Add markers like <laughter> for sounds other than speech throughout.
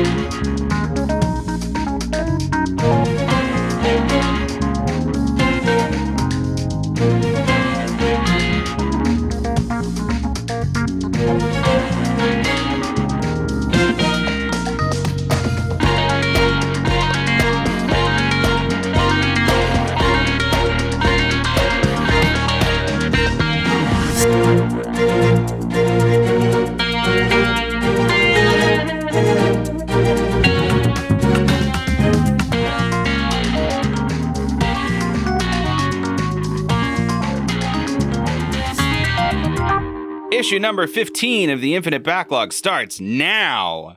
Issue number 15 of the Infinite Backlog starts now.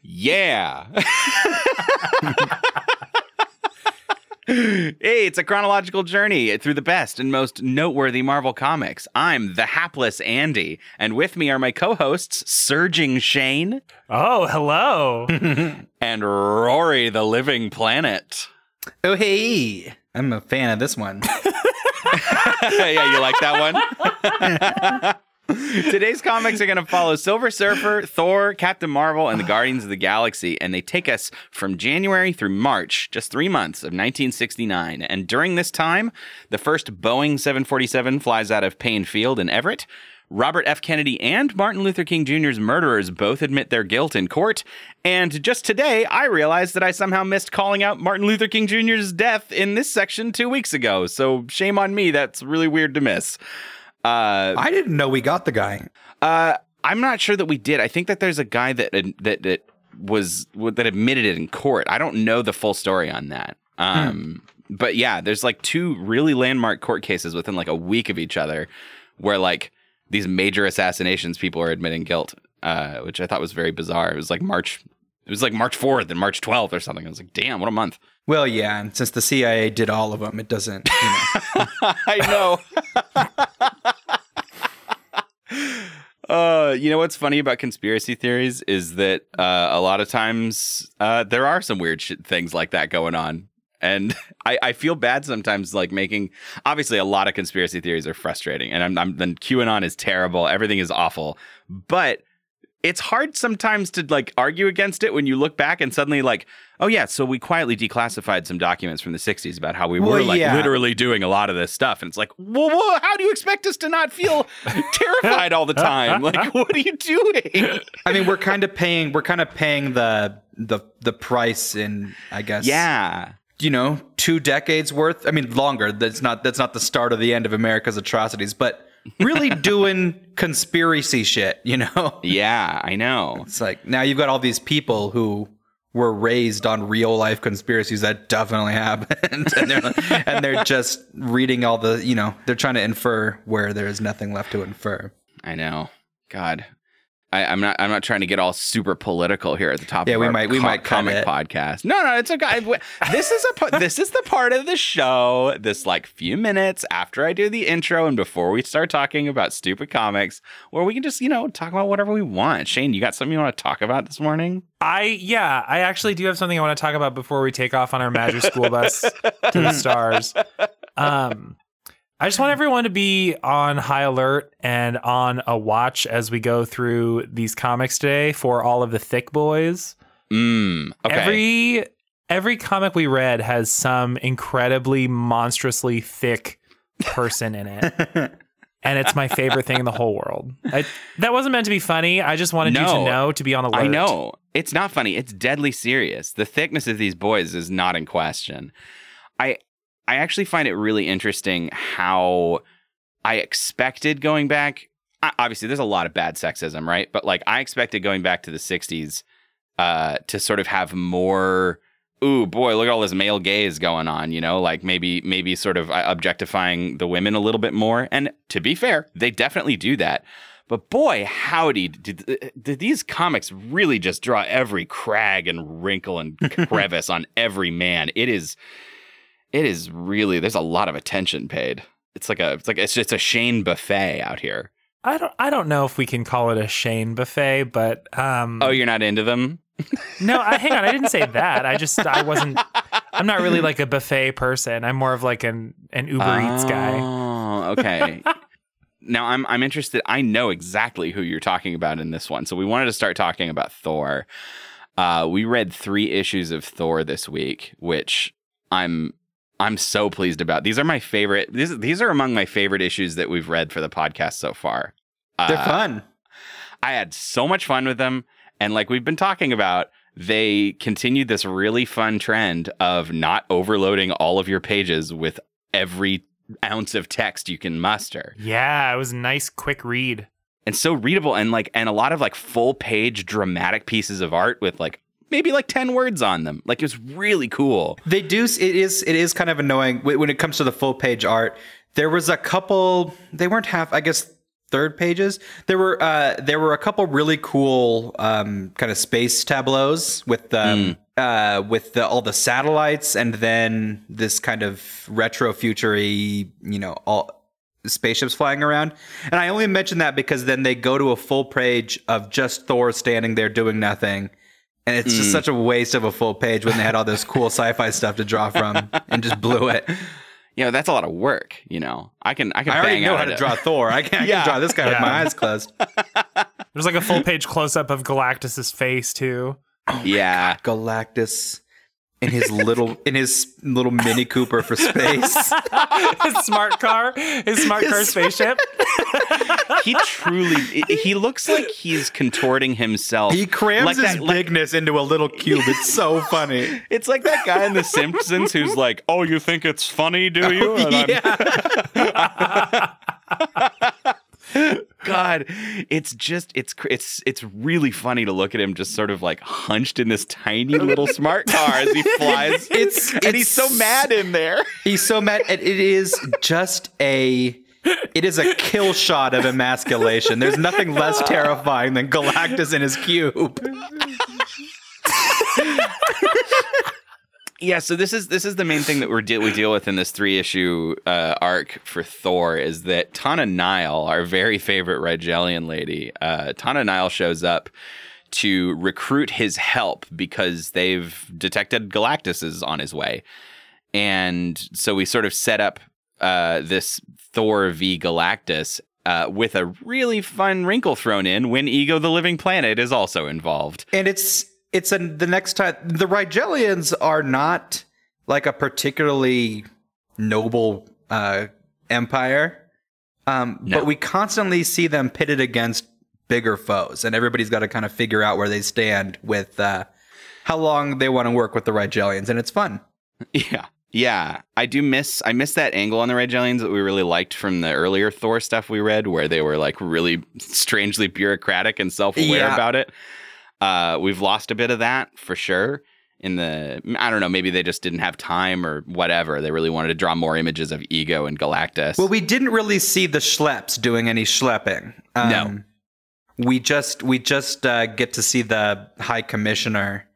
Yeah. <laughs> hey, it's a chronological journey through the best and most noteworthy Marvel comics. I'm the hapless Andy, and with me are my co hosts, Surging Shane Oh, hello. <laughs> and Rory the Living Planet. Oh, hey. I'm a fan of this one. <laughs> yeah, you like that one? Today's comics are going to follow Silver Surfer, Thor, Captain Marvel, and the Guardians of the Galaxy, and they take us from January through March, just three months of 1969. And during this time, the first Boeing 747 flies out of Payne Field in Everett. Robert F. Kennedy and Martin Luther King Jr.'s murderers both admit their guilt in court. And just today, I realized that I somehow missed calling out Martin Luther King Jr.'s death in this section two weeks ago. So shame on me. That's really weird to miss. Uh, I didn't know we got the guy. uh, I'm not sure that we did. I think that there's a guy that that that was that admitted it in court. I don't know the full story on that. Um, but yeah, there's like two really landmark court cases within like a week of each other, where like these major assassinations people are admitting guilt, uh, which I thought was very bizarre. It was like March. It was like March 4th and March 12th or something. I was like, damn, what a month. Well, yeah, and since the CIA did all of them, it doesn't. You know. <laughs> I know. <laughs> uh, you know what's funny about conspiracy theories is that uh, a lot of times uh, there are some weird shit, things like that going on. And <laughs> I, I feel bad sometimes, like making. Obviously, a lot of conspiracy theories are frustrating, and I'm, I'm then QAnon is terrible. Everything is awful, but it's hard sometimes to like argue against it when you look back and suddenly like, oh yeah, so we quietly declassified some documents from the '60s about how we were Well, like yeah. literally doing a lot of this stuff, and it's like, well, well, how do you expect us to not feel <laughs> terrified all the time? <laughs> Like, what are you doing? I mean, we're kind of paying. We're kind of paying the the the price in. I guess. yeah, You know, two decades worth. I mean, longer. That's not. That's not the start of the end of America's atrocities, but really doing conspiracy shit. You know. <laughs> yeah, I know. It's like now you've got all these people who were raised on real life conspiracies that definitely happened, <laughs> and they're and they're just reading all the you know they're trying to infer where there is nothing left to infer. I know. God. I, I'm not. I'm not trying to get all super political here at the top. Yeah, of we our might- we co- might comic it. podcast. No, no, it's okay. This is a. pa- <laughs> This is the part of the show. This like few minutes after I do the intro and before we start talking about stupid comics, where we can just you know talk about whatever we want. Shane, you got something you want to talk about this morning? I yeah, I actually do have something I want to talk about before we take off on our magic school bus to the <laughs> stars. Um I just want everyone to be on high alert and on a watch as we go through these comics today for all of the thick boys. Mm. Okay. Every every comic we read has some incredibly monstrously thick person in it. <laughs> and it's my favorite thing in the whole world. I, that wasn't meant to be funny. I just wanted you to know to be on alert. I know. It's not funny. It's deadly serious. The thickness of these boys is not in question. I I actually find it really interesting how I expected going back. Obviously, there's a lot of bad sexism, right? But like, I expected going back to the '60s uh, to sort of have more. Ooh, boy, look at all this male gaze going on. You know, like maybe maybe sort of uh, objectifying the women a little bit more. And to be fair, they definitely do that. But boy, howdy, did, did these comics really just draw every crag and wrinkle and <laughs> crevice on every man? It is, it is really. There's a lot of attention paid. It's like a, it's like it's just a Shane buffet out here. I don't I don't know if we can call it a Shane buffet, but um Oh, you're not into them? no, I, hang on, I didn't say that. I just I wasn't I'm not really like a buffet person. I'm more of like an an Uber Eats guy. Oh, okay. <laughs> now I'm I'm interested. I know exactly who you're talking about in this one. So we wanted to start talking about Thor. Uh, we read three issues of Thor this week, which I'm I'm so pleased about. These are my favorite. These these are among my favorite issues that we've read for the podcast so far. They're Uh, fun. I had so much fun with them. And like we've been talking about, they continued this really fun trend of not overloading all of your pages with every ounce of text you can muster. Yeah, it was a nice, quick read. And so readable and like and a lot of like full page dramatic pieces of art with like maybe like 10 words on them. Like it was really cool. They do. It is. It is kind of annoying when it comes to the full page art. There was a couple. They weren't half. I guess third pages. There were. Uh, there were a couple really cool um, kind of space tableaus with um, uh, with the, all the satellites, and then this kind of retro futury. You know, all spaceships flying around. And I only mention that because then they go to a full page of just Thor standing there doing nothing. And it's just mm. such a waste of a full page when they had all this cool <laughs> sci-fi stuff to draw from and just blew it. You know, that's a lot of work, you know. I can I can I already bang know out how to it. draw Thor. I can, I <laughs> Yeah. can draw this guy with my eyes closed. There's like a full page close up of Galactus's face too. yeah. Oh Galactus in his little in his little Mini Cooper for space. <laughs> His smart car, his smart car spaceship. <laughs> He truly he looks like he's contorting himself. He crams like his that, like- bigness into a little cube. It's so <laughs> funny. It's like that guy in The Simpsons who's like, "Oh, you think it's funny, do oh, you?" And I'm- yeah. God, it's just it's it's it's really funny to look at him just sort of like hunched in this tiny little smart car as he <laughs> flies. It's- and he's so mad in there. He's so mad. and It is just a. It is a kill shot of emasculation. There's nothing less terrifying than Galactus in his cube. <laughs> Yeah, so this is this is the main thing that we're de- we deal with in this three issue uh, arc for Thor is that Tana Nile, our very favorite Rigelian lady, uh, Tana Nile shows up to recruit his help because they've detected Galactus is on his way, and so we sort of set up uh, this Thor v Galactus. Uh, with a really fun wrinkle thrown in when Ego the Living Planet is also involved. And it's it's a, the next time the Rigelians are not like a particularly noble uh, empire, um, No. but we constantly see them pitted against bigger foes, and everybody's got to kind of figure out where they stand with uh, how long they want to work with the Rigelians, and it's fun. <laughs> Yeah. Yeah. I do miss I miss that angle on the Rigelians that we really liked from the earlier Thor stuff we read where they were like really strangely bureaucratic and self-aware Yeah. about it. Uh we've lost a bit of that for sure in the I don't know, maybe they just didn't have time or whatever. They really wanted to draw more images of Ego and Galactus. Well, we didn't really see the schleps doing any schlepping. Um, No. we just we just uh, get to see the High Commissioner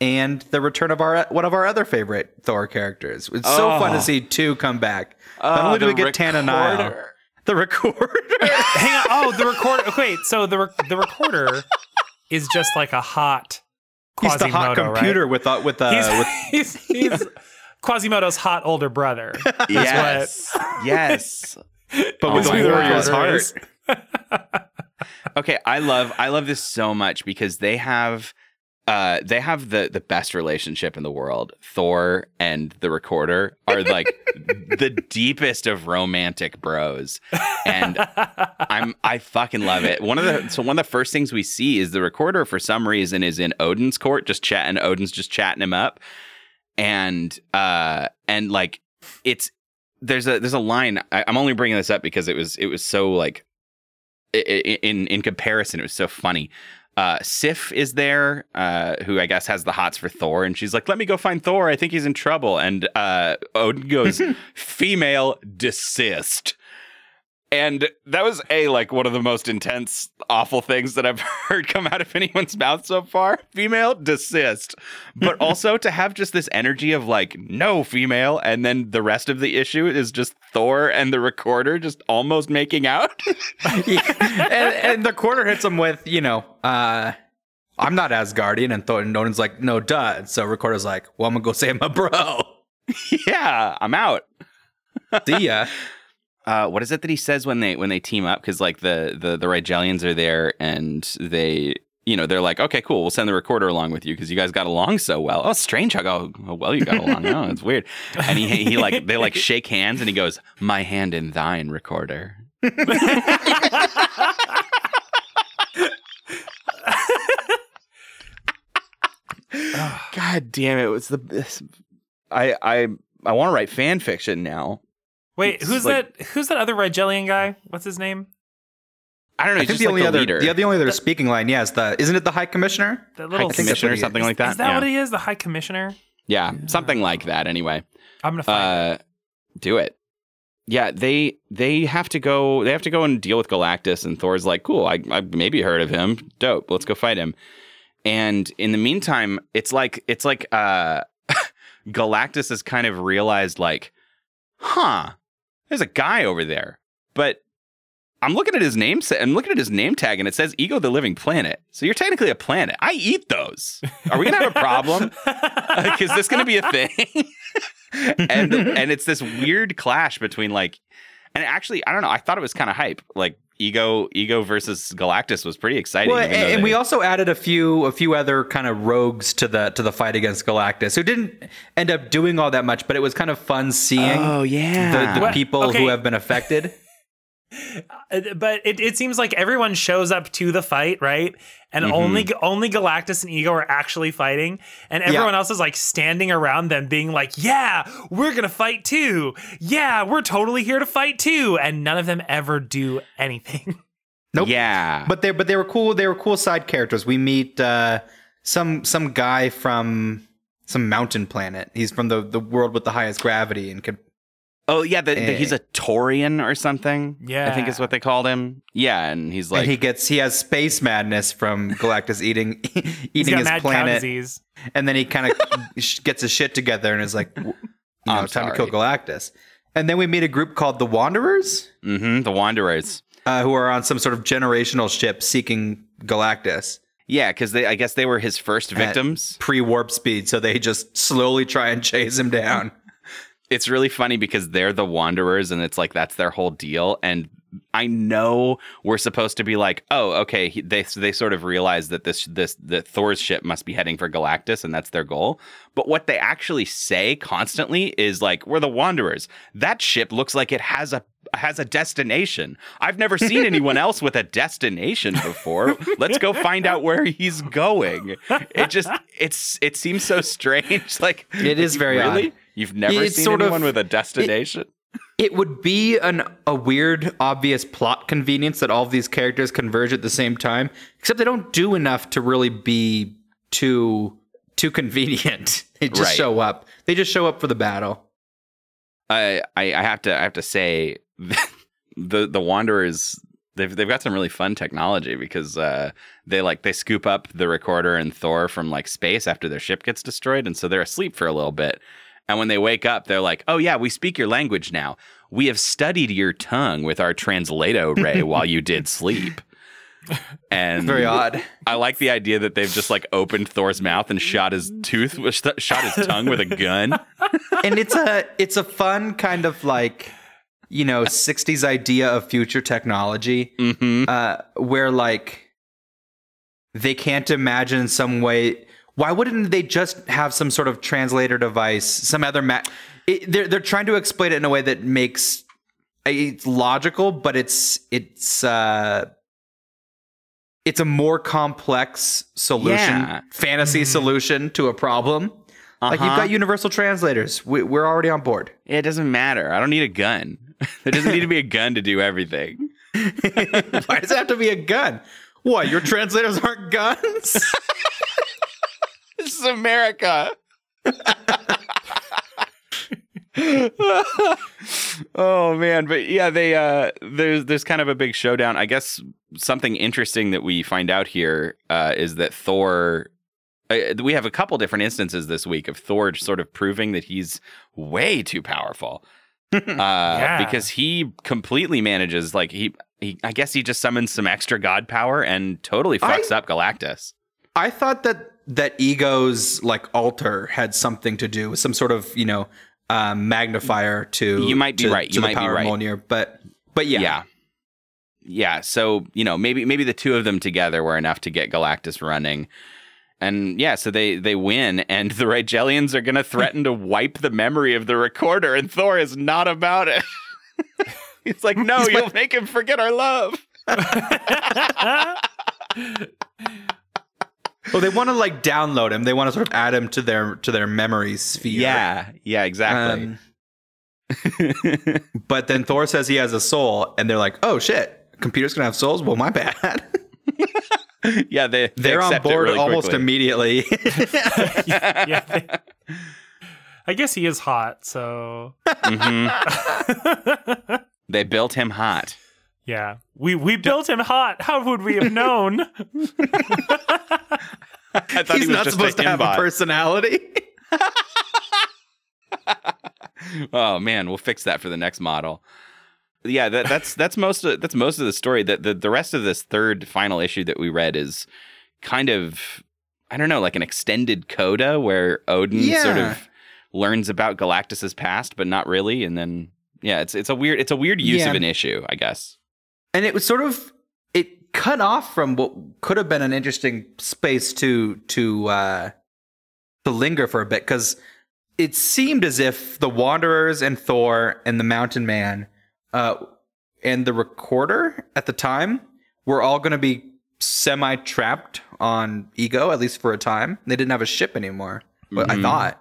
and the return of our one of our other favorite Thor characters. It's so fun Oh. to see two come back. Not Oh, only do we get Tana Nile, recorder. the recorder. Hang on. Oh, the <laughs> recorder. Wait, so the re- the recorder <laughs> is just like a hot He's the hot Quasimodo, computer with uh, with, uh, with He's, <laughs> he's, he's Quasimodo's hot older brother. <laughs> Yes. yes. but Oh with my a warrior's recorder heart. <laughs> okay i love i love this so much because they have uh they have the the best relationship in the world. Thor and the recorder are like <laughs> the deepest of romantic bros. And <laughs> i'm i fucking love it. One of the so one of the first things we see is the recorder for some reason is in odin's court just chatting odin's just chatting him up. And uh and like it's there's a there's a line I, i'm only bringing this up because it was it was so like in in comparison, it was so funny. Uh, Sif is there, uh, who I guess has the hots for Thor, and she's like, "Let me go find Thor. I think he's in trouble." And uh, Odin goes, <laughs> "Female desist." And that was a like one of the most intense, awful things that I've <laughs> heard come out of anyone's mouth so far. Female desist, but <laughs> also to have just this energy of like no female, and then the rest of the issue is just Thor and the recorder just almost making out. <laughs> and, and the quarter hits him with, you know, uh, I'm not Asgardian. And Thor and Odin's like, no, duh. And so Recorder's like, well, I'm going to go say my bro. yeah, I'm out. See ya. Uh, what is it that he says when they when they team up? Because like the the the Rigelians are there and they you know, they're like, okay, cool, we'll send the recorder along with you because you guys got along so well. Oh, strange how how well you got along. Oh, it's weird. And he, he like, they like shake hands and he goes, my hand in thine, recorder. <laughs> God damn it! It's the I I I want to write fan fiction now. Wait, It's who's like- that? Who's that other Rigelian guy? What's his name? I don't know. I He's think just the like only the other leader, the, the only other speaking line, yeah, is the isn't it the High Commissioner? That high little. think that's commissioner, what he something is. like that. is that yeah. what he is? The High Commissioner? yeah, something like that. Anyway, I'm gonna find. uh, do it. Yeah, they they have to go. They have to go and deal with Galactus, and Thor's like, "Cool, I I maybe heard of him. Dope. Let's go fight him." And in the meantime, it's like it's like uh, <laughs> Galactus has kind of realized, like, huh, there's a guy over there, but I'm looking at his name. I'm looking at his name tag, and it says "Ego, the Living Planet." So you're technically a planet. I eat those. Are we gonna have a problem? like, is this to be a thing? <laughs> and and it's this weird clash between like, and actually, I don't know. I thought it was kind of hype. Like ego, ego versus Galactus was pretty exciting. Well, even though and, and they- we also added a few a few other kind of rogues to the to the fight against Galactus, who didn't end up doing all that much, but it was kind of fun seeing oh the, yeah, the What? people Okay. who have been affected. <laughs> But it, it seems like everyone shows up to the fight, right? And Mhm. only only Galactus and Ego are actually fighting, and everyone else is like standing around them, being like, "Yeah, we're gonna fight too. Yeah, we're totally here to fight too." And none of them ever do anything. <laughs> Nope. yeah, But they but they were cool. They were cool side characters. We meet uh, some some guy from some mountain planet. He's from the the world with the highest gravity and could oh yeah, the, the, Eh. he's a Torian or something. Yeah, I think is what they called him. Yeah, and he's and like, he gets he has space madness from Galactus eating <laughs> He's eating got his mad cow planet. disease. and then he kind of <laughs> gets his shit together and is like, w- you know, I'm time to kill. Galactus. And then we meet a group called the Wanderers, hmm the Wanderers. uh, who are on some sort of generational ship seeking Galactus Yeah, because they, I guess they were his first victims. pre warp speed. So they just slowly try and chase him down. It's really funny because they're the wanderers and it's like that's their whole deal. And i know we're supposed to be like oh okay he, they they sort of realize that this this that thor's ship must be heading for galactus and that's their goal. But what they actually say constantly is like we're the wanderers. That ship looks like it has a has a destination. I've never seen anyone else with a destination before. Let's go find out where he's going. It just it's it seems so strange. <laughs> Like It is very really? odd. You've never It's seen sort of- anyone with a destination? It would be an a weird, obvious plot convenience that all of these characters converge at the same time, except they don't do enough to really be too too convenient. <laughs> They just Right. show up. They just show up for the battle. I, I I have to I have to say <laughs> the the Wanderers they've they've got some really fun technology because uh, they like they scoop up the recorder and Thor from like space after their ship gets destroyed, and so they're asleep for a little bit. And when they wake up, they're like, "Oh yeah, we speak your language now. We have studied your tongue with our translato ray <laughs> while you did sleep." And Very odd. I like the idea that they've just like opened Thor's mouth and shot his tooth, shot his tongue with a gun. <laughs> and it's a it's a fun kind of like you know 60s idea of future technology hmm uh where like they can't imagine some way why wouldn't they just have some sort of translator device some other ma- it, they're they're trying to explain it in a way that makes it's logical but it's it's uh it's a more complex solution Yeah. fantasy solution to a problem like you've Uh-huh. got universal translators we, we're already on board It doesn't matter. I don't need a gun. <laughs> there doesn't need to be a gun to do everything. <laughs> Why does it have to be a gun? What? Your translators aren't guns? <laughs> This is America. oh man, but yeah, they uh there's there's kind of a big showdown. I guess something interesting that we find out here uh, is that Thor uh, we have a couple different instances this week of Thor sort of proving that he's way too powerful. <laughs> uh, because he completely manages like he he I guess he just summons some extra god power and totally fucks I- up Galactus. I thought that that ego's like altar had something to do with some sort of you know um, magnifier to You might be to- right. You to the might be power of right. Mjolnir, but but yeah, yeah. yeah, so you know maybe maybe the two of them together were enough to get Galactus running. And yeah, so they they win, and the Rigelians are going to threaten to wipe the memory of the recorder, and Thor is not about it. <laughs> He's like, no, you'll make him forget our love. <laughs> <laughs> Well, they want to like download him. They want to sort of add him to their to their memory sphere. Yeah, yeah, exactly. Um, but then Thor says he has a soul, and they're like, "Oh shit, computers can have souls." Well, my bad. <laughs> yeah, they, they They're on board really almost quickly. immediately. <laughs> yeah. they- <laughs> I guess he is hot, so Mhm. They built him hot. Yeah. We we built him hot. How would we have known? <laughs> I thought He's he was not just supposed to have a personality. <laughs> Oh man, we'll fix that for the next model. Yeah, that, that's that's most of that's most of the story. That the, the rest of this third final issue that we read is kind of I don't know, like an extended coda where Odin sort of learns about Galactus's past, but not really, and then yeah, it's it's a weird it's a weird use Yeah. of an issue, I guess. And it was sort of it cut off from what could have been an interesting space to to uh to linger for a bit because it seemed as if the wanderers and thor and the mountain man uh and the recorder at the time were all going to be semi trapped on ego at least for a time they didn't have a ship anymore but i Mhm. thought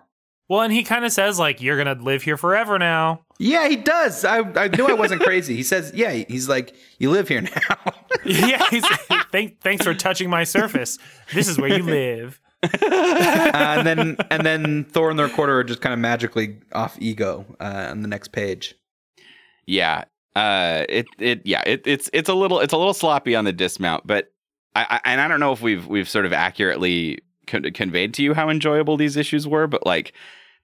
Well, and he kind of says like, "You're gonna live here forever now." Yeah he does i i knew i wasn't crazy he says yeah he's like you live here now <laughs> yeah. He's, Thank, thanks for touching my surface. This is where you live. uh, and then and then Thor and the Recorder are just kind of magically off ego uh, on the next page. Yeah. Uh it it yeah, it, it's it's a little it's a little sloppy on the dismount, but I, I and I don't know if we've we've sort of accurately con- conveyed to you how enjoyable these issues were, but like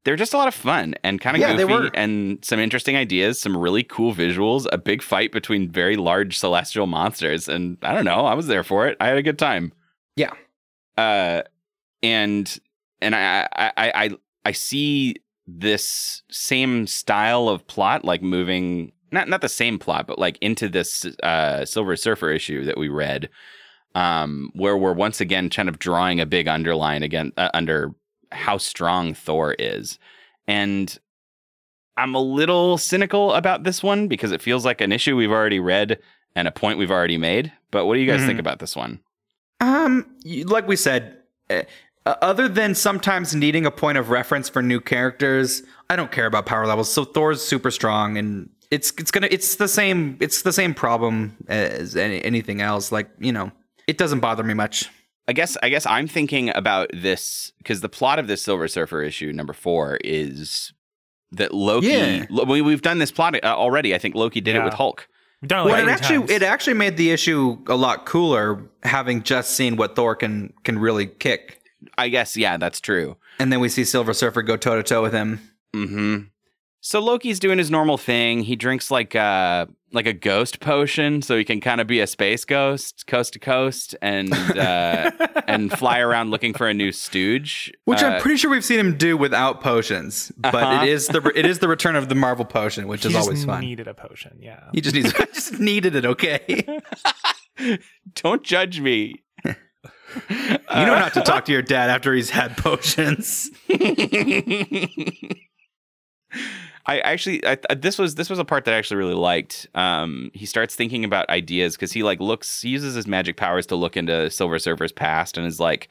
they're just a lot of fun and kind of Yeah, goofy and some interesting ideas, some really cool visuals, a big fight between very large celestial monsters and I don't know, I was there for it. I had a good time. Yeah. Uh and and I I I I, I see this same style of plot like moving not not the same plot but like into this uh silver surfer issue that we read um where we're once again kind of drawing a big underline again uh, under how strong thor is and i'm a little cynical about this one because it feels like an issue we've already read and a point we've already made but what do you guys think Mhm. about this one Um, like we said, uh, other than sometimes needing a point of reference for new characters, I don't care about power levels. So Thor's super strong, and it's it's gonna it's the same it's the same problem as any, anything else. Like you know, it doesn't bother me much. I guess I guess I'm thinking about this because the plot of this Silver Surfer issue number four is that Loki. Yeah. Lo- we, we've done this plot uh, already. I think Loki did it with Hulk. We've done it like Well, it actually times. it actually made the issue a lot cooler, having just seen what Thor can can really kick. I guess yeah, that's true. And then we see Silver Surfer go toe to toe with him. hmm So Loki's doing his normal thing. He drinks like a like a ghost potion, so he can kind of be a space ghost, coast to coast, and uh, <laughs> and fly around looking for a new stooge. Which Uh, I'm pretty sure we've seen him do without potions, but Uh-huh. it is the it is the return of the Marvel potion, which he is just always fun. He needed a potion. Yeah. he just needs <laughs> just needed it, okay? <laughs> don't judge me. you know not to talk to your dad after he's had potions. I actually, I, this was this was a part that I actually really liked. Um, he starts thinking about ideas because he like looks, he uses his magic powers to look into Silver Surfer's past and is like,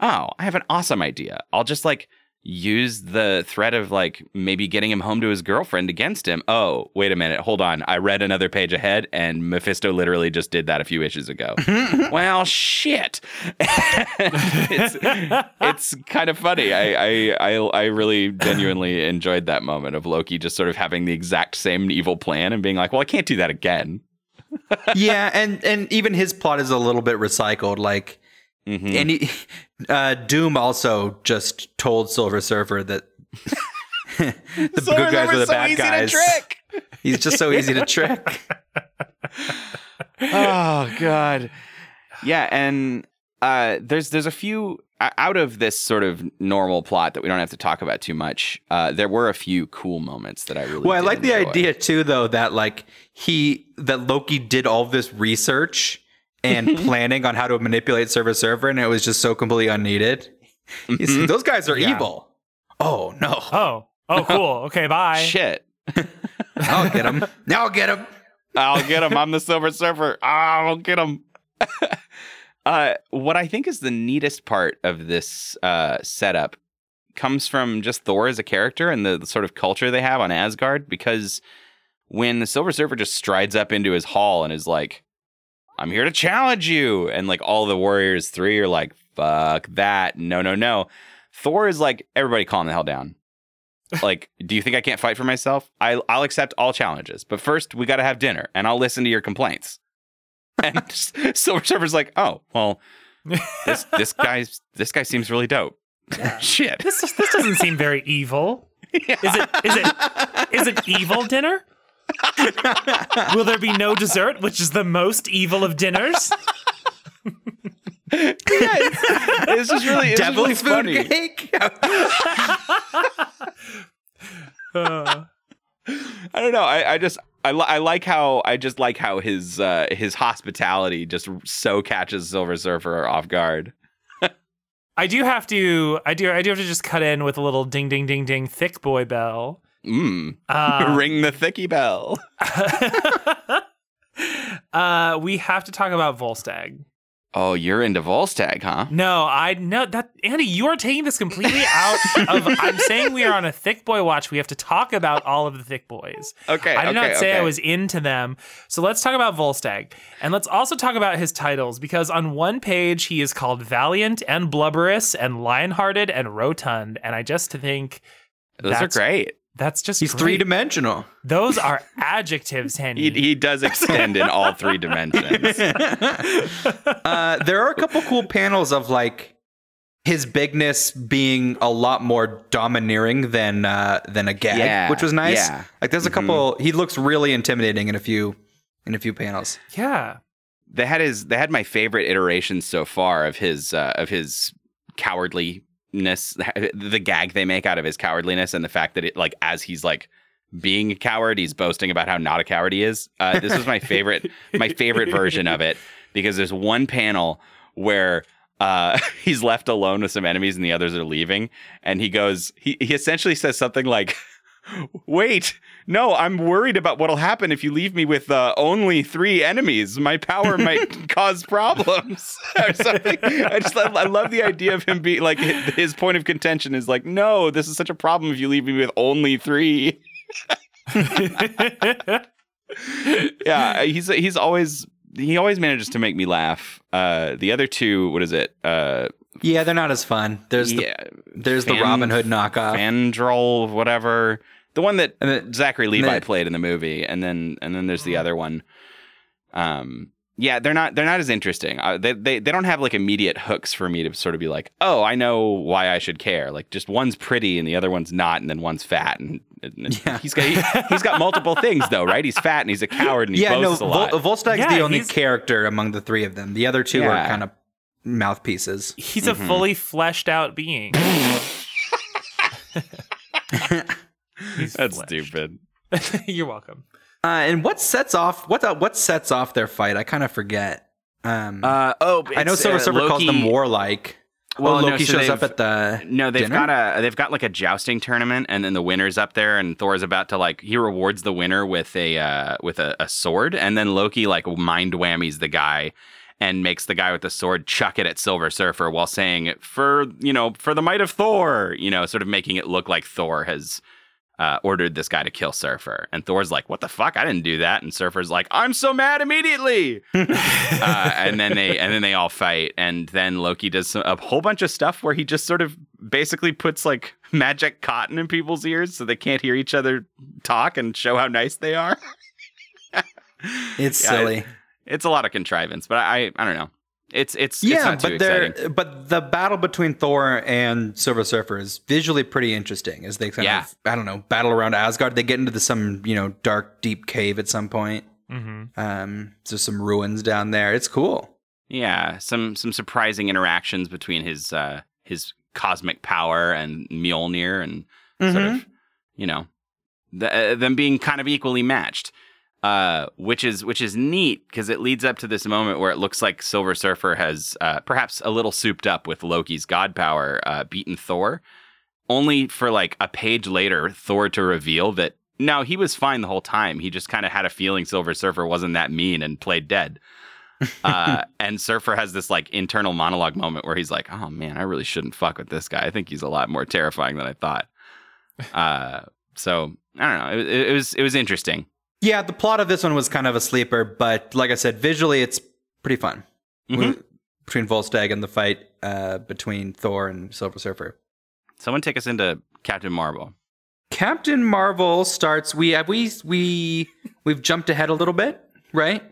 "Oh, I have an awesome idea. I'll just like use the threat of like maybe getting him home to his girlfriend against him." Oh, wait a minute, hold on. I read another page ahead, and Mephisto literally just did that a few issues ago. <laughs> well, shit. <laughs> it's it's kind of funny. I, I I I really genuinely <laughs> enjoyed that moment of Loki just sort of having the exact same evil plan and being like, "Well, I can't do that again." yeah, and and even his plot is a little bit recycled. Like, Mhm. and he, <laughs> uh, Doom also just told Silver Surfer that <laughs> the good guys were the bad guys. <laughs> He's just so easy to trick. oh god. Yeah, and uh there's there's a few out of this sort of normal plot that we don't have to talk about too much, uh, there were a few cool moments that I really. Well, I did like the idea too, though, that like he that Loki did all this research and <laughs> planning on how to manipulate server server, and it was just so completely unneeded. He's Mhm. those guys are Yeah. evil. Oh no! Oh, oh, cool. Okay, bye. Shit. <laughs> I'll get him. Now <laughs> I'll get him. I'll get him. I'm the Silver Surfer. I'll get him. uh, what I think is the neatest part of this uh, setup comes from just Thor as a character and the, the sort of culture they have on Asgard. Because when the Silver Surfer just strides up into his hall and is like, "I'm here to challenge you," and like all the Warriors three are like, "Fuck that! No, no, no." Thor is like, "Everybody, calm the hell down." like, do you think I can't fight for myself? I, I'll accept all challenges, but first we got to have dinner, and I'll listen to your complaints. <laughs> And Silver Surfer's like, oh well, <laughs> this this guy's this guy seems really dope. <laughs> Shit. This this doesn't seem very evil. Is it? Is it? Is it evil dinner? Will there be no dessert, which is the most evil of dinners? yeah, it's, it's just really it's just really Devil's food funny. cake. Uh, <laughs> I don't know. I, I just I, li- I like how I just like how his uh, his hospitality just so catches Silver Surfer off guard. I do have to. I do. I do have to just cut in with a little ding, ding, ding, ding, thick boy bell. Mm. Uh, <laughs> Ring the thicky bell. <laughs> uh, we have to talk about Volstagg. Oh, you're into Volstagg, huh? No, I no that Andy, you are taking this completely out of. <laughs> I'm saying we are on a thick boy watch. We have to talk about all of the thick boys. Okay. I did okay, not say I was into them. So let's talk about Volstagg. And let's also talk about his titles because on one page he is called Valiant and Blubberous and Lionhearted and Rotund. And I just think Those that's- are great. That's just He's three dimensional. Those are adjectives, Henny. He, he does <laughs> extend in all three dimensions. <laughs> uh, there are a couple cool panels of like his bigness being a lot more domineering than uh, than a gag, Yeah, which was nice. yeah. Like there's a couple. He looks really intimidating in a few in a few panels. yeah. They had his they had my favorite iterations so far of his uh, of his cowardliness, <laughs> the gag they make out of his cowardliness, and the fact that it like as he's like being a coward, he's boasting about how not a coward he is. Uh, this was my favorite my favorite version of it because there's one panel where uh, <laughs> he's left alone with some enemies and the others are leaving, and he goes he he essentially says something like. Wait, no, I'm worried about what'll happen if you leave me with uh, only three enemies. My power might <laughs> cause problems <laughs> or something. I just I, I love the idea of him being like his, his point of contention is like, no, this is such a problem if you leave me with only three. <laughs> Yeah, he's he's always he always manages to make me laugh. Uh, the other two, what is it? Uh, Yeah, they're not as fun. There's yeah, the there's the Robin Hood knockoff. Fandral, whatever. The one that And then- Zachary Levi then- played in the movie, and then and then there's the other one. Um, yeah, they're not they're not as interesting. Uh, they, they they don't have like immediate hooks for me to sort of be like, oh, I know why I should care. Like just one's pretty and the other one's not, and then one's fat, and, and Yeah. he's got he, has got multiple things though, right? He's fat and he's a coward and he yeah, no, boasts a lot. Vol- Volstagg's Yeah, the only character among the three of them. The other two Yeah. are kind of mouthpieces. He's a fully fleshed out being. <laughs> <laughs> He's That's fleshed. stupid. <laughs> You're welcome. Uh, and what sets off what uh, what sets off their fight? I kind of forget. Um, Uh, oh, I know Silver uh, Surfer calls them warlike. Well, Well, no, Loki so shows up at the No, they've dinner? got a they've got like a jousting tournament, and then the winner's up there, and Thor's about to like he rewards the winner with a uh, with a, a sword, and then Loki like mind whammies the guy and makes the guy with the sword chuck it at Silver Surfer while saying for you know for the might of Thor, you know, sort of making it look like Thor has. Uh, ordered this guy to kill Surfer, and Thor's like, "What the fuck? I didn't do that." And Surfer's like, "I'm so mad immediately." <laughs> uh, and then they and then they all fight, and then Loki does some, a whole bunch of stuff where he just sort of basically puts like magic cotton in people's ears so they can't hear each other talk and show how nice they are. <laughs> It's Yeah, silly. It's a lot of contrivance, but I I don't know. It's it's it's yeah, too but they're exciting. but the battle between Thor and Silver Surfer is visually pretty interesting as they kind Yeah. of I don't know battle around Asgard. They get into the, some you know dark deep cave at some point. hmm Um, so some ruins down there. It's cool. Yeah, some some surprising interactions between his uh his cosmic power and Mjolnir and sort Mhm. of you know th- uh, them being kind of equally matched uh, which is which is neat because it leads up to this moment where it looks like Silver Surfer has uh, perhaps a little souped up with Loki's god power, uh, beaten Thor, only for like a page later Thor to reveal that no, he was fine the whole time. He just kind of had a feeling Silver Surfer wasn't that mean and played dead. <laughs> uh, and Surfer has this like internal monologue moment where he's like, "Oh man, I really shouldn't fuck with this guy. I think he's a lot more terrifying than I thought." <laughs> Uh, so I don't know. It, it, it was it was interesting. Yeah, the plot of this one was kind of a sleeper, but like I said, visually it's pretty fun. Mhm. Between Volstagg and the fight uh, between Thor and Silver Surfer. Someone take us into Captain Marvel. Captain Marvel starts. We have we we we've jumped ahead a little bit, right?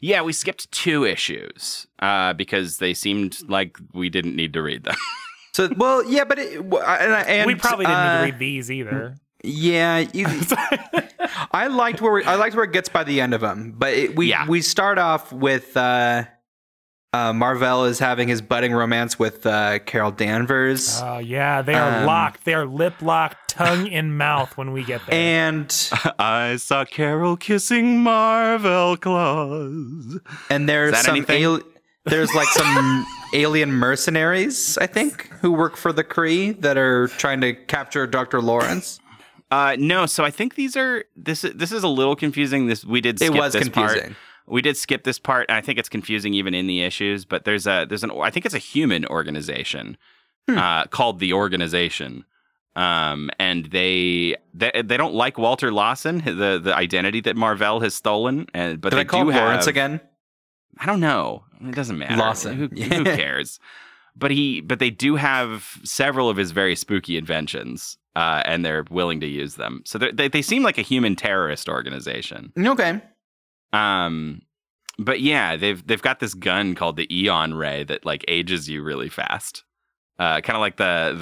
Yeah, we skipped two issues uh, because they seemed like we didn't need to read them. <laughs> So well, yeah, but it, and, and we probably didn't uh, need to read these either. Yeah, you, <laughs> I liked where we, I liked where it gets by the end of them, but it, we Yeah. we start off with uh, uh, Marvel is having his budding romance with uh, Carol Danvers, Oh yeah, they are Um, locked. They are lip locked, tongue in mouth when we get there. and <laughs> I saw Carol kissing Marvel claws. and there's Is that some anything? al- there's like some <laughs> alien mercenaries, I think, who work for the Kree that are trying to capture Doctor Lawrence. Uh, no, so I think these are this. This is a little confusing. This we did. It was this confusing. Part. We did skip this part, and I think it's confusing even in the issues. But there's a there's an I think it's a human organization Hmm. uh, called the Organization, um, and they, they they don't like Walter Lawson, the the identity that Marvel has stolen. And but Did they I call do Lawrence have, again? I don't know. It doesn't matter. Lawson. Who, <laughs> who cares? But he, but they do have several of his very spooky inventions, uh, and they're willing to use them. So they they seem like a human terrorist organization. Okay. Um, but yeah, they've they've got this gun called the Eon Ray that like ages you really fast. Uh, kind of like the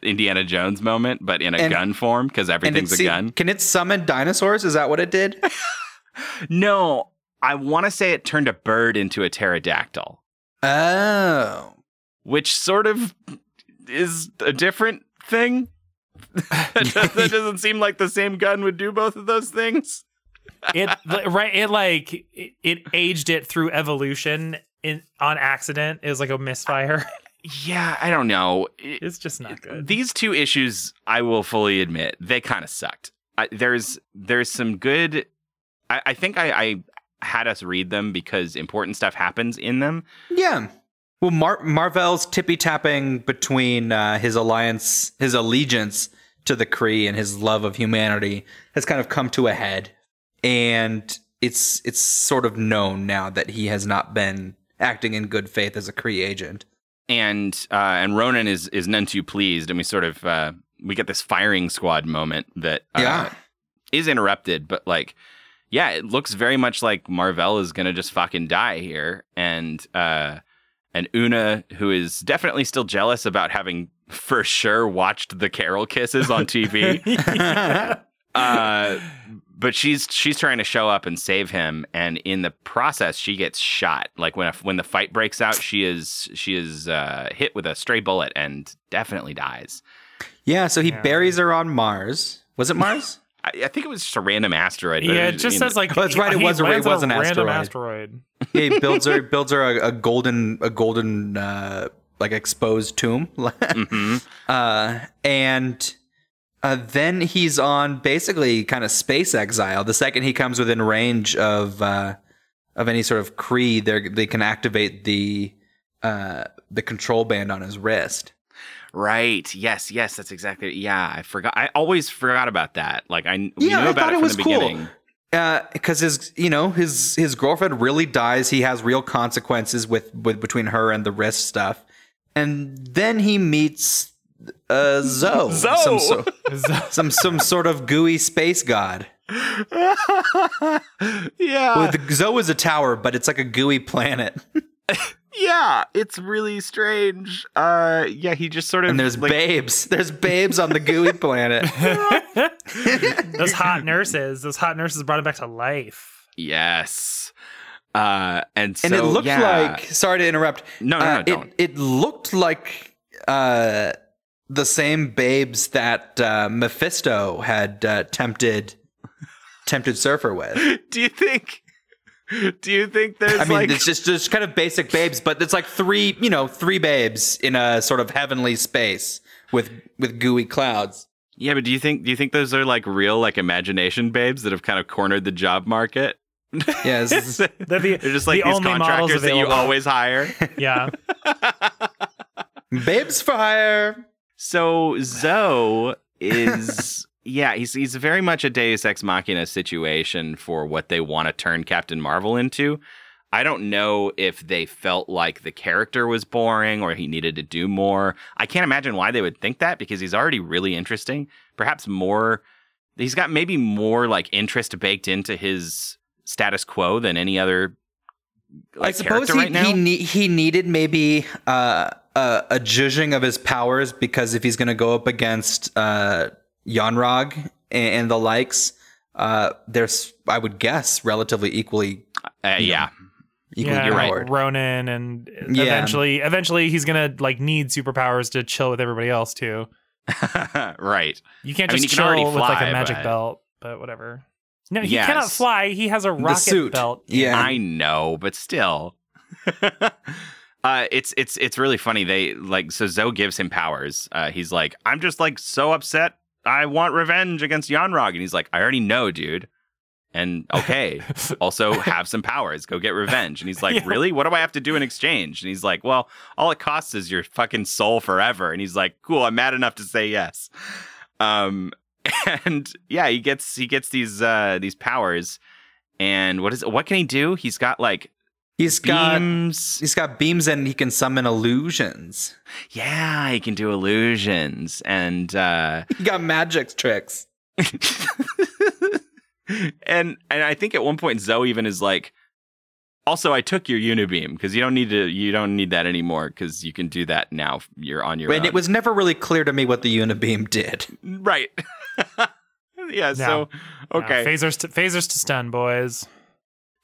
the Indiana Jones moment, but in a And- gun form because everything's a gun. Can it summon dinosaurs? Is that what it did? <laughs> No, I want to say it turned a bird into a pterodactyl. oh. which sort of is a different thing. <laughs> that <laughs> doesn't seem like the same gun would do both of those things. it <laughs> right it like it, it aged it through evolution in on accident. It was like a misfire. Yeah, I don't know. It- It's just not good. These two issues, I will fully admit, they kind of sucked. I, there's there's some good. I, I think I, I had us read them because important stuff happens in them. Yeah. Well, Mar- Marvel's tippy tapping between uh, his alliance, his allegiance to the Kree, and his love of humanity has kind of come to a head, and it's it's sort of known now that he has not been acting in good faith as a Kree agent. and uh, and Ronan is is none too pleased, and we sort of uh, we get this firing squad moment that uh, Yeah. is interrupted, but like, yeah, it looks very much like Marvel is gonna just fucking die here, and uh, and Una, who is definitely still jealous about having for sure watched the Carol kisses on TV, <laughs> uh, but she's she's trying to show up and save him, and in the process, she gets shot. Like when a, when the fight breaks out, she is she is uh, hit with a stray bullet and definitely dies. Yeah, so he Yeah. buries her on Mars. Was it Mars? <laughs> I, I think it was just a random asteroid. yeah, it it just you know- says like Oh, that's right, it was a- it lands on was an random asteroid. asteroid. yeah, he builds her <laughs> builds her a, a golden a golden uh, like exposed tomb. <laughs> Mhm. uh, and uh, then he's on basically kind of space exile. The second he comes within range of uh, of any sort of Kree, they they can activate the uh, the control band on his wrist. Right. Yes. Yes. That's exactly. Yeah. I forgot. I always forgot about that. Like I we Yeah, knew I about thought it it from was the cool. because his you know his his girlfriend really dies. He has real consequences with with between her and the wrist stuff, and then he meets uh, Zoe, <laughs> Zoe! Some, so, <laughs> some some sort of gooey space god. <laughs> yeah. Well, the, Zoe is a tower, but it's like a gooey planet, yeah. It's really strange. Uh. Yeah. He just sort of. and there's like, babes. There's babes on the gooey planet. those hot nurses, those hot nurses brought him back to life. Yes. Uh. And so and it looked yeah. like sorry to interrupt. No, no, no, uh, don't. It, it looked like uh, the same babes that uh, Mephisto had uh, tempted tempted Surfer with. <laughs> Do you think? Do you think there's I mean, like? it's just just kind of basic babes, but it's like three, you know, three babes in a sort of heavenly space with with gooey clouds. yeah, but do you think? Do you think those are like real, like imagination babes that have kind of cornered the job market? <laughs> Yeah, this is- They're the, They're just like the these only models contractors that you always hire. <laughs> Yeah. babes for hire. So Zoe is yeah, he's he's very much a Deus Ex Machina situation for what they want to turn Captain Marvel into. I don't know if they felt like the character was boring or he needed to do more. I can't imagine why they would think that because he's already really interesting. Perhaps more he's got maybe more like interest baked into his status quo than any other like, I suppose he right now. he, ne- he needed maybe uh, a, a judging of his powers because if he's going to go up against uh, Yon-Rogg and, and the likes, uh, there's I would guess relatively equally uh, yeah. equally yeah, you're right. powered. Ronan, and Yeah. eventually, eventually, he's gonna like need superpowers to chill with everybody else too. <laughs> right. You can't I mean, just can already chill with like a magic but- belt, but whatever. No, he Yes. cannot fly. He has a rocket suit. belt. Yeah. I know, but still. <laughs> uh it's it's it's really funny. They like so Zoe gives him powers. Uh he's like, I'm just like so upset. I want revenge against Yon-Rogg. And he's like, I already know, dude. And <laughs> okay, also have some powers. Go get revenge. And he's like, Yeah. Really? What do I have to do in exchange? And he's like, Well, all it costs is your fucking soul forever. And he's like, Cool, I'm mad enough to say yes. Um <laughs> and yeah, he gets he gets these uh these powers. And what is what can he do? He's got like He's got he's got beams and he can summon illusions. Yeah, he can do illusions and uh <laughs> He got magic tricks. <laughs> and and I think at one point Zoe even is like also I took your unibeam because you don't need to you don't need that anymore because you can do that now. You're on your And own. it was never really clear to me what the unibeam did. <laughs> right. <laughs> yeah, so okay. Yeah, phasers to phasers to stun, boys.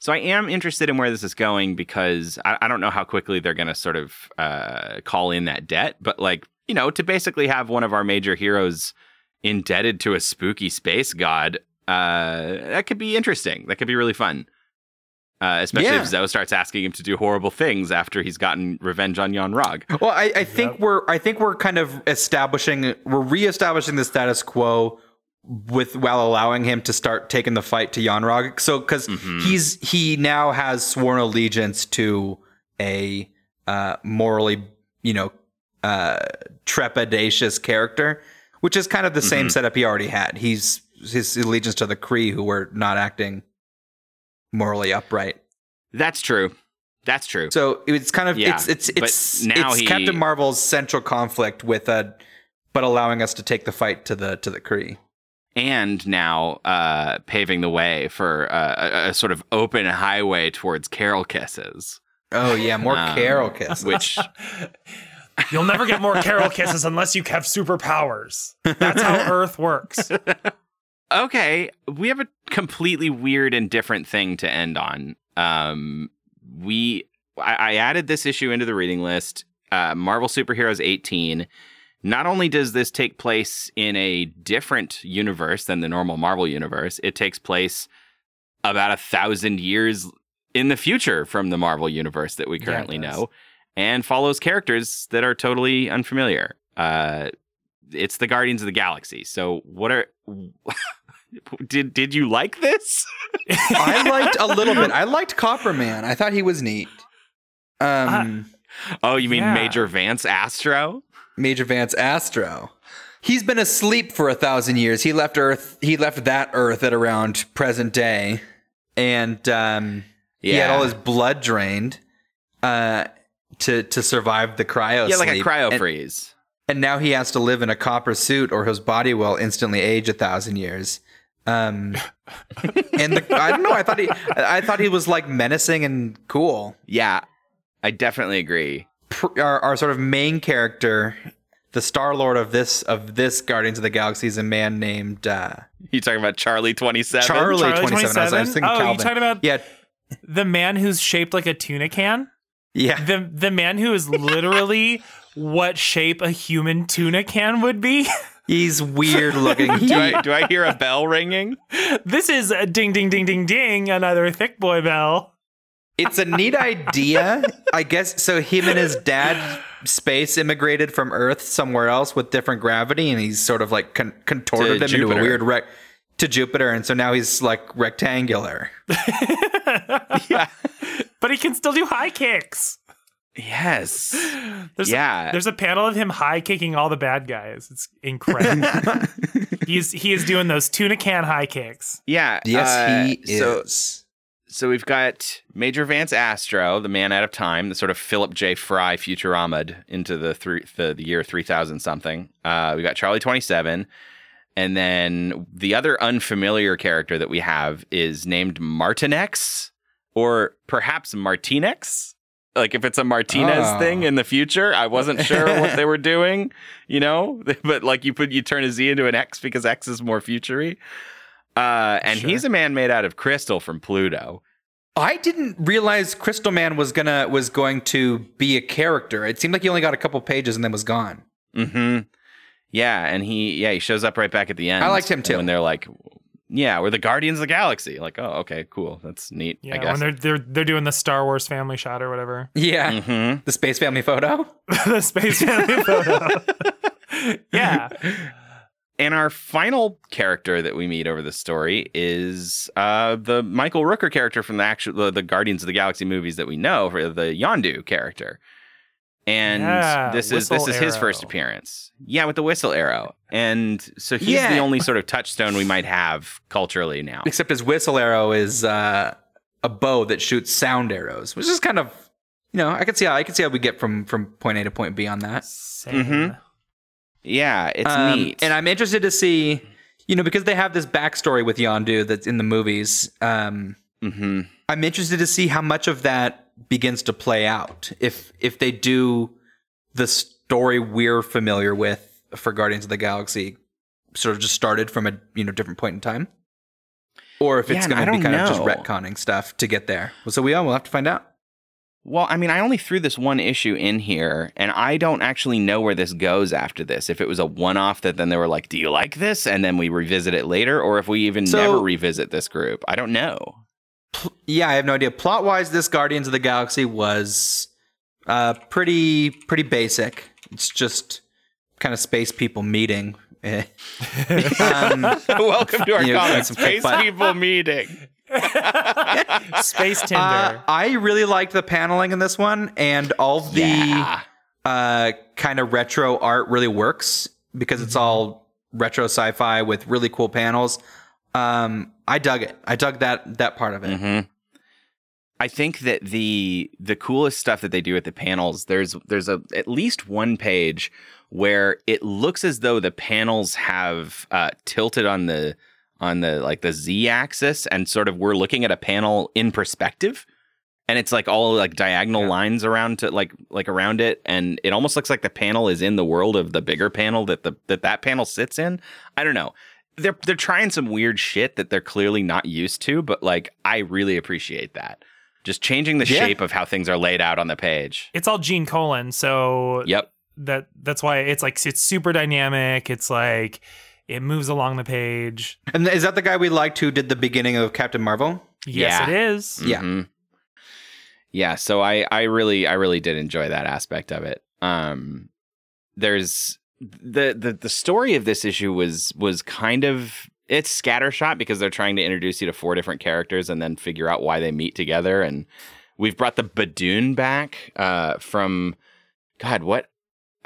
So I am interested in where this is going because I, I don't know how quickly they're going to sort of uh, call in that debt, but like you know, to basically have one of our major heroes indebted to a spooky space god, uh, that could be interesting. That could be really fun. Uh, especially Yeah. if Zoe starts asking him to do horrible things after he's gotten revenge on Yon-Rogg. Well, I, I think Yep. we're I think we're kind of establishing we're reestablishing the status quo with while allowing him to start taking the fight to Yon-Rogg. So because Mhm. he's he now has sworn allegiance to a uh, morally you know uh, trepidatious character, which is kind of the same Mhm. setup he already had. He's his allegiance to the Kree who were not acting morally upright. That's true. That's true. So it's kind of Yeah, it's it's but it's now it's he- Captain Marvel's central conflict with a but allowing us to take the fight to the to the Kree. and now uh, paving the way for uh, a, a sort of open highway towards Carol kisses, Oh yeah, more Um, Carol <laughs> kisses. which <laughs> You'll never get more Carol kisses unless you have superpowers. That's how <laughs> Earth works. Okay, we have a completely weird and different thing to end on. Um, we I, I added this issue into the reading list. Uh, Marvel Superheroes 18. Not only does this take place in a different universe than the normal Marvel universe, it takes place about a thousand years in the future from the Marvel universe that we currently does. know, and follows characters that are totally unfamiliar. Uh, it's the Guardians of the Galaxy. So, what are did did you like this? <laughs> I liked a little bit. I liked Copper Man. I thought he was neat. Um, Oh, you mean Yeah. Major Vance Astro? Major Vance Astro. He's been asleep for a thousand years. He left Earth. He left that Earth at around present day, and um, he had all his blood drained uh, to to survive the cryo yeah, like a sleep. cryo And- freeze. and now he has to live in a copper suit or his body will instantly age a thousand years um and the, i don't know i thought he i thought he was like menacing and cool Yeah, I definitely agree. Our, our sort of main character the star lord of this of this guardians of the galaxy is a man named uh You talking about Charlie twenty seven? charlie, Charlie 27, I was, I was thinking Oh, you talking about- yeah The man who's shaped like a tuna can? yeah The the man who is literally <laughs> what shape a human tuna can would be. <laughs> He's weird looking. <laughs> do I do I hear a <laughs> bell ringing? this is a ding ding ding ding ding another thick boy bell. it's a neat idea, I guess. So him and his dad space immigrated from Earth somewhere else with different gravity, and he's sort of like con- contorted To him into a Jupiter. weird rec to Jupiter, and so now he's like rectangular. <laughs> Yeah. But he can still do high kicks. Yes. <gasps> There's Yeah. A, there's a panel of him high kicking all the bad guys. It's incredible. <laughs> He's he is doing those tuna can high kicks. Yeah. Yes, uh, he So, is. so we've got Major Vance Astro, the man out of time, the sort of Philip J. Fry Futurama into the three, the, the year 3000 something. Uh, we got Charlie 27. And then the other unfamiliar character that we have is named Martinex or perhaps Martinex. Like if it's a Martinez Oh. thing in the future, I wasn't sure what they <laughs> were doing, you know. <laughs> But like you put you turn a Z into an X because X is more futury. Uh, and Sure. he's a man made out of crystal from Pluto. I didn't realize Crystal Man was gonna was going to be a character. It seemed like he only got a couple pages and then was gone. hmm Yeah, and he yeah he shows up right back at the end. I liked him too. When they're like, yeah, we're the Guardians of the Galaxy. Like, oh, okay, cool, that's neat. Yeah, I when guess. they're they're they're doing the Star Wars family shot or whatever. Yeah, hmm the space family photo. <laughs> the space family photo. <laughs> yeah. And our final character that we meet over the story is uh, the Michael Rooker character from the actual the, the Guardians of the Galaxy movies that we know for the Yondu character. And Yeah, this is this whistle is his first appearance. Yeah, with the whistle arrow. And so he's Yeah. the only sort of touchstone we might have culturally now. Except his whistle arrow is uh, a bow that shoots sound arrows, which is kind of you know I can see how I can see how we get from from point A to point B on that. Same. Mhm. Yeah, it's Um, neat. And I'm interested to see, you know, because they have this backstory with Yondu that's in the movies. Um, hmm I'm interested to see how much of that begins to play out. If if they do the story we're familiar with for Guardians of the Galaxy, sort of just started from a you know different point in time, or if Yeah, it's going to be kind of just know. retconning stuff to get there. So we all will have to find out. Well, I mean, I only threw this one issue in here, and I don't actually know where this goes after this. If it was a one off that then they were like, Do you like this? And then we revisit it later, or if we even So- never revisit this group. I don't know. Pl- Yeah, I have no idea. Plot wise, this Guardians of the Galaxy was uh, pretty pretty basic. It's just kind of space people meeting. Eh. <laughs> um, Welcome to our Yeah, comic that's space fun. people meeting. <laughs> Space Tinder. uh, I really liked the paneling in this one, and all the Yeah. uh, kind of retro art really works because it's all retro sci-fi with really cool panels. Um, I dug it. I dug that that part of it. hmm I think that the the coolest stuff that they do at the panels there's there's a at least one page where it looks as though the panels have uh, tilted on the on the like the z axis and sort of we're looking at a panel in perspective and it's like all like diagonal Yeah. lines around to like like around it and it almost looks like the panel is in the world of the bigger panel that the that that panel sits in i don't know they're they're trying some weird shit that they're clearly not used to but like i really appreciate that just changing the Yeah. shape of how things are laid out on the page it's all Gene Colan, so yep that that's why it's like it's super dynamic. It's like it moves along the page. And is that the guy we liked who did the beginning of Captain Marvel? Yes, Yeah. it is. Yeah. Mhm. Yeah, so I I really I really did enjoy that aspect of it. Um there's the the the story of this issue was was kind of it's scattershot because they're trying to introduce you to four different characters and then figure out why they meet together. And we've brought the Badoon back uh from god what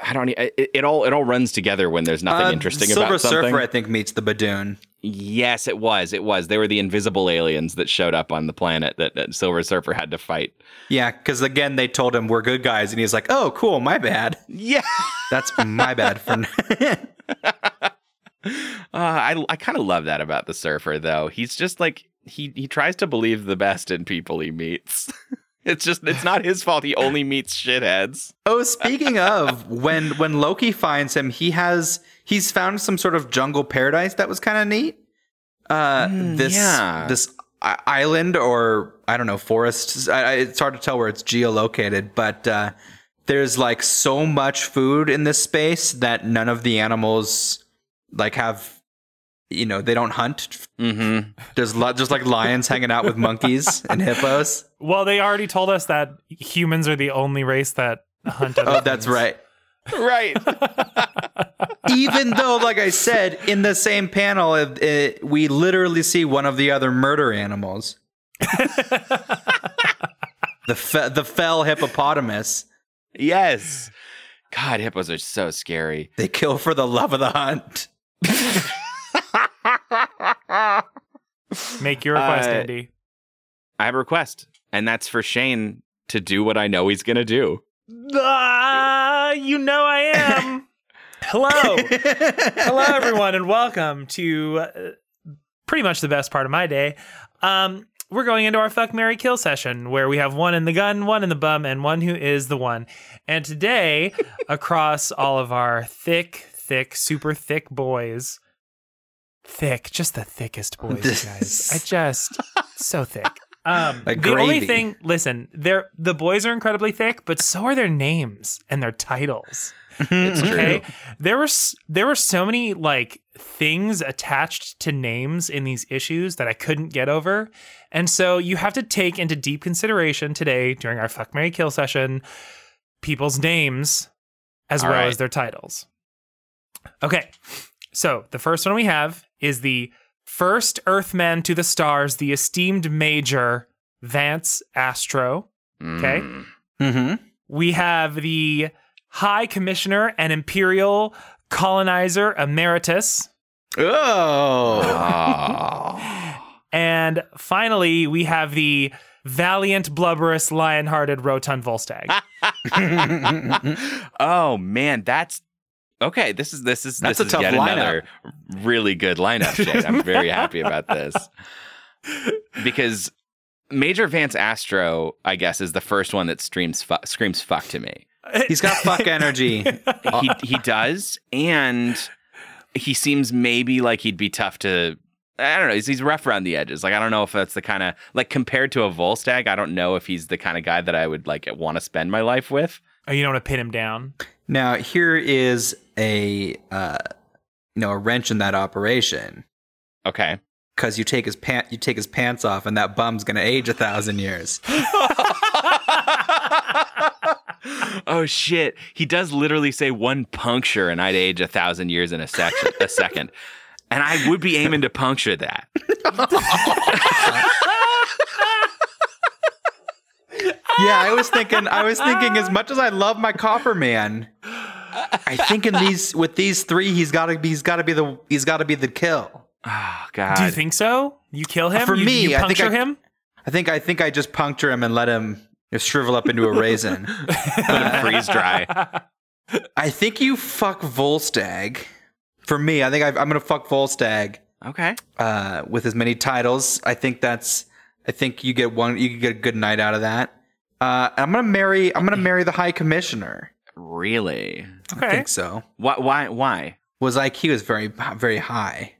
I don't it, it all it all runs together when there's nothing Uh, interesting Silver about something. Silver Surfer, I think, meets the Badoon. Yes, it was. It was. They were the invisible aliens that showed up on the planet that, that Silver Surfer had to fight. Yeah, because again, they told him we're good guys, and he's like, "Oh, cool, my bad. Yeah. <laughs> That's my bad for." <laughs> Uh, I I kind of love that about the Surfer, though. He's just like he he tries to believe the best in people he meets. <laughs> it's just it's not his fault. He only meets shitheads. oh, speaking of when when Loki finds him, he has he's found some sort of jungle paradise that was kind of neat. Uh, Mm, this yeah. this island or I don't know forest. I, I- it's hard to tell where it's geolocated, but uh, there's like so much food in this space that none of the animals like have you know they don't hunt Mm-hmm. there's lo- just like lions hanging out with monkeys and hippos Well, they already told us that humans are the only race that hunt. Other oh that's right Right. <laughs> even though like i said in the same panel it, it, we literally see one of the other murder animals <laughs> the fe- the fell hippopotamus yes. God, hippos are so scary. they kill for the love of the hunt Make your request, Uh, Andy. I have a request, and that's for Shane to do what I know he's gonna do. Ah, you know I am. <laughs> Hello. Hello, <laughs> everyone, and welcome to uh, pretty much the best part of my day. Um, we're going into our fuck Mary kill session where we have one in the gun, one in the bum, and one who is the one. And today, <laughs> across all of our thick, thick, super thick boys, thick, just the thickest boys, you guys. I just so thick. Um, Like the only thing, listen, they're the boys are incredibly thick, but so are their names and their titles. It's true. There were there were so many like things attached to names in these issues that I couldn't get over, and so you have to take into deep consideration today during our fuck Mary kill session people's names as All well right. as their titles. Okay, so the first one we have is the first Earthman to the stars, the esteemed Major Vance Astro. Okay. Mm. mm-hmm. We have the High Commissioner and Imperial Colonizer Emeritus. oh. <laughs> And finally, we have the valiant, blubberous, lion hearted, rotund Volstagg. <laughs> oh man, that's okay. This is this is That's this a is tough yet lineup. another really good lineup. Shane. I'm very happy about this <laughs> because Major Vance Astro, I guess, is the first one that streams fu- screams fuck to me. He's got fuck energy. <laughs> He he does, and he seems maybe like he'd be tough to. I don't know. He's, he's rough around the edges. Like I don't know if that's the kind of like compared to a Volstagg. I don't know if he's the kind of guy that I would like want to spend my life with. Oh, you don't want to pin him down. Now here is a uh, you know a wrench in that operation Okay. because you take his pant you take his pants off and that bum's gonna age a thousand years. <laughs> oh shit! He does literally say one puncture, and I'd age a thousand years in a section, a second, and I would be aiming to puncture that. <laughs> <laughs> Yeah, I was thinking I was thinking as much as I love my Copper Man, I think in these with these three he's gotta be he's gotta be the he's gotta be the kill. Oh god! Do you think so? You kill him? For You- me, you I think puncture I- him? I think I think I just puncture him and let him shrivel up into a raisin. <laughs> Let him freeze dry? I think you fuck Volstagg. For me, I think I, I'm gonna fuck Volstagg Okay. uh, with as many titles. I think that's. I think you get one. You can get a good night out of that. Uh, I'm gonna marry. I'm gonna marry the High Commissioner. Really? I think so. Why? Why? Why? Was like he was very very high.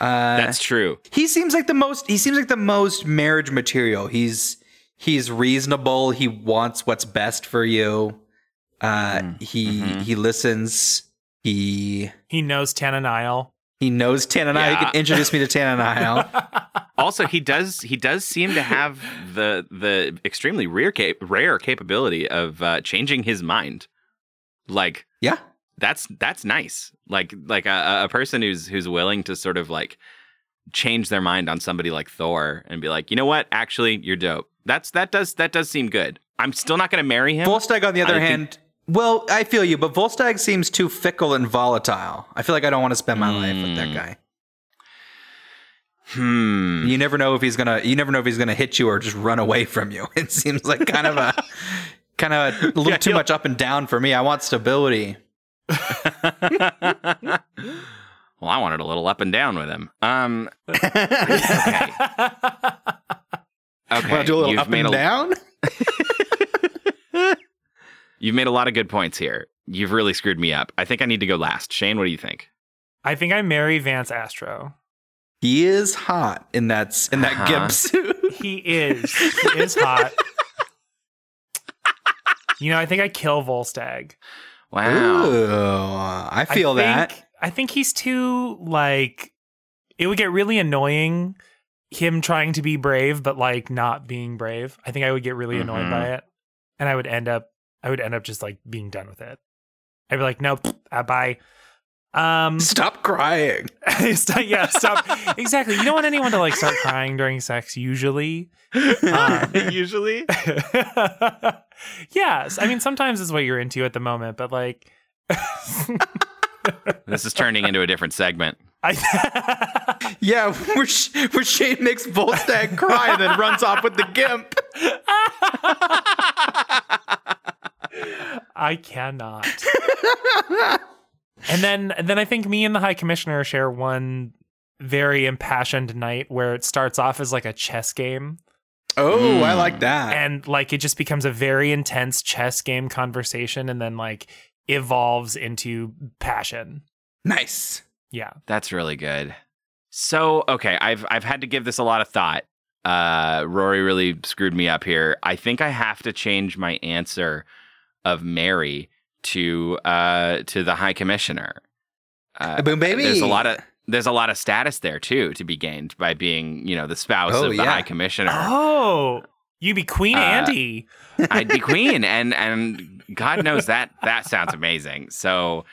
Uh, That's true. he seems like the most. He seems like the most marriage material. He's he's reasonable. He wants what's best for you. Uh, Mhm. he Mhm. he listens. He He knows Tana Nile. he knows Tana Nile. He Yeah. can introduce me to Tana Nile. <laughs> Also, he does. He does seem to have the the extremely rare cap- rare capability of uh, changing his mind. Like yeah. that's that's nice. Like like a, a person who's who's willing to sort of like change their mind on somebody like Thor and be like, you know what? Actually, you're dope. That's that does that does seem good. I'm still not going to marry him. Volstagg, on the other I think- hand, well, I feel you, but Volstagg seems too fickle and volatile. I feel like I don't want to spend my life with that Mm. guy. Hmm. You never know if he's gonna. You never know if he's gonna hit you or just run away from you. <laughs> It seems like kind of a, <laughs> kind of a little Yeah, too much up and down for me. I want stability. <laughs> well, I wanted a little up and down with him. Um. Okay. Okay. Want to do a little You've up and a- down? You've made a lot of good points here. You've really screwed me up. I think I need to go last. Shane, what do you think? I think I marry Vance Astro. He is hot in that in that Uh-huh. gimp suit. <laughs> He is. He is hot. <laughs> You know, I think I kill Volstagg. Wow. Ooh, I feel I that. think, I think he's too like. It would get really annoying him trying to be brave, but like not being brave. I think I would get really annoyed Mhm. by it, and I would end up. I would end up just like being done with it. I'd be like, nope, uh, bye. Um, <laughs> Stop crying. stop, <laughs> yeah, stop. exactly. You don't want anyone to like start crying during sex. Usually, <laughs> Um, Usually. yes. I mean, sometimes it's what you're into at the moment, but like, This is turning into a different segment. I. Yeah, where, Sh- where Shane makes Volstagg cry and then runs off with the gimp. I cannot. And then and then I think me and the High Commissioner share one very impassioned night where it starts off as like a chess game Oh, I Mm. like that. and like it just becomes a very intense chess game conversation and then like evolves into passion. nice. Yeah. That's really good. So, okay, I've I've had to give this a lot of thought. Uh, Rory really screwed me up here. I think I have to change my answer of Mary to uh to the High Commissioner. Uh, Boom, baby. There's a lot of there's a lot of status there too to be gained by being you know the spouse Oh, of the yeah. High Commissioner. Oh, you'd be Queen Uh, Andy. <laughs> I'd be queen, <laughs> and and God knows that that sounds amazing. So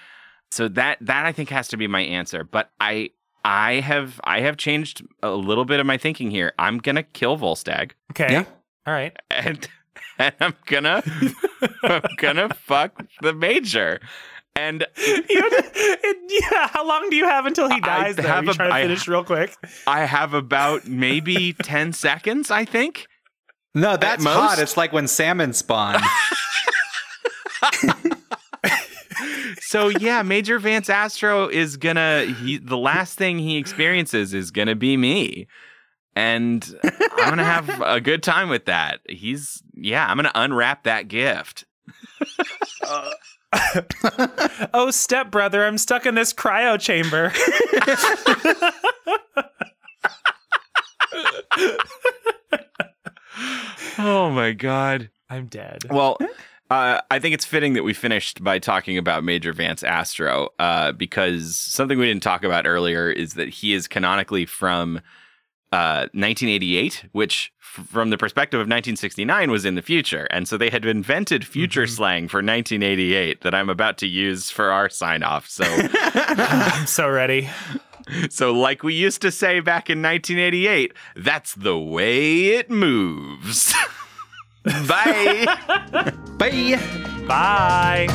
so that that I think has to be my answer. But I I have I have changed a little bit of my thinking here. I'm gonna kill Volstagg, Okay. Yeah. All right. and <laughs> and I'm gonna <laughs> I'm gonna fuck the major. And You- it- yeah, how long do you have until he I dies? Though? have you a- trying to I- finish real quick. I have about maybe <laughs> ten seconds, I think. No, that's most- hot. It's like when salmon spawn. <laughs> So yeah, Major Vance Astro is gonna he the last thing he experiences is gonna be me. And I'm gonna have a good time with that. He's yeah, I'm gonna unwrap that gift. <laughs> Oh, stepbrother, I'm stuck in this cryo chamber. <laughs> Oh my god. I'm dead. Well, uh, I think it's fitting that we finished by talking about Major Vance Astro, uh, because something we didn't talk about earlier is that he is canonically from uh, 1988, which, f- from the perspective of 1969, was in the future, and so they had invented future Mhm. slang for 1988 that I'm about to use for our sign off. So, <laughs> I'm so ready. <laughs> so like we used to say back in 1988, that's the way it moves. <laughs> Bye. Bye. Bye.